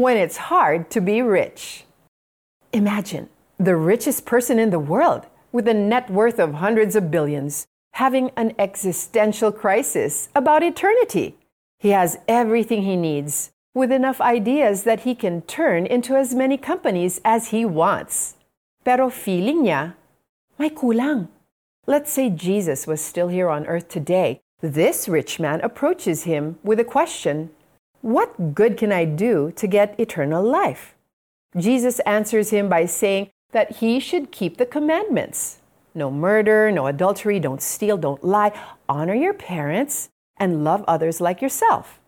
when it's hard to be rich. Imagine the richest person in the world with a net worth of hundreds of billions having an existential crisis about eternity. He has everything he needs with enough ideas that he can turn into as many companies as he wants. Pero feeling niya, may kulang. Let's say Jesus was still here on earth today. This rich man approaches him with a question What good can I do to get eternal life? Jesus answers him by saying that he should keep the commandments no murder, no adultery, don't steal, don't lie, honor your parents, and love others like yourself.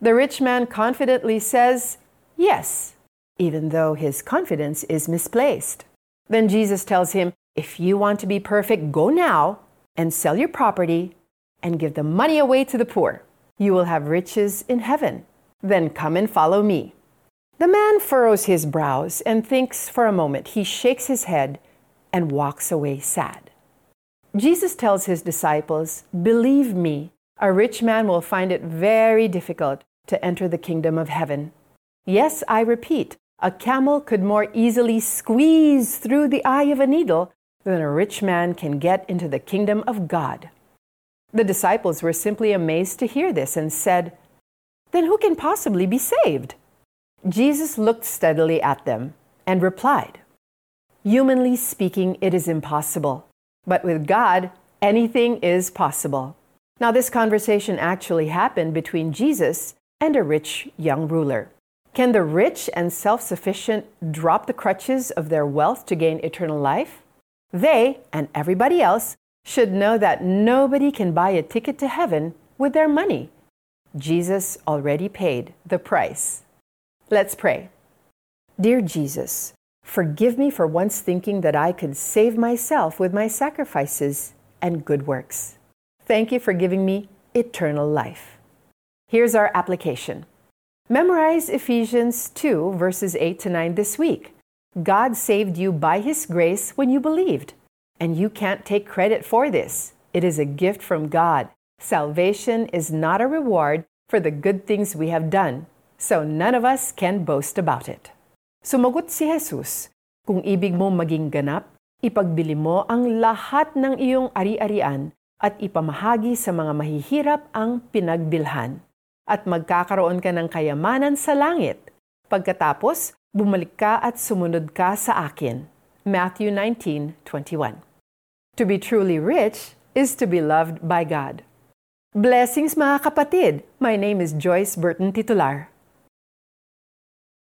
The rich man confidently says, Yes, even though his confidence is misplaced. Then Jesus tells him, If you want to be perfect, go now and sell your property and give the money away to the poor. You will have riches in heaven. Then come and follow me. The man furrows his brows and thinks for a moment. He shakes his head and walks away sad. Jesus tells his disciples, Believe me, a rich man will find it very difficult to enter the kingdom of heaven. Yes, I repeat, a camel could more easily squeeze through the eye of a needle than a rich man can get into the kingdom of God. The disciples were simply amazed to hear this and said, Then who can possibly be saved? Jesus looked steadily at them and replied, Humanly speaking, it is impossible, but with God, anything is possible. Now, this conversation actually happened between Jesus and a rich young ruler. Can the rich and self sufficient drop the crutches of their wealth to gain eternal life? They, and everybody else, should know that nobody can buy a ticket to heaven with their money. Jesus already paid the price. Let's pray. Dear Jesus, forgive me for once thinking that I could save myself with my sacrifices and good works. Thank you for giving me eternal life. Here's our application Memorize Ephesians 2, verses 8 to 9 this week. God saved you by His grace when you believed, and you can't take credit for this. It is a gift from God. Salvation is not a reward for the good things we have done so none of us can boast about it. Sumagot si Jesus, kung ibig mo maging ganap, ipagbili mo ang lahat ng iyong ari-arian at ipamahagi sa mga mahihirap ang pinagbilhan. At magkakaroon ka ng kayamanan sa langit. Pagkatapos, bumalik ka at sumunod ka sa akin. Matthew 19:21. To be truly rich is to be loved by God. Blessings mga kapatid! My name is Joyce Burton Titular.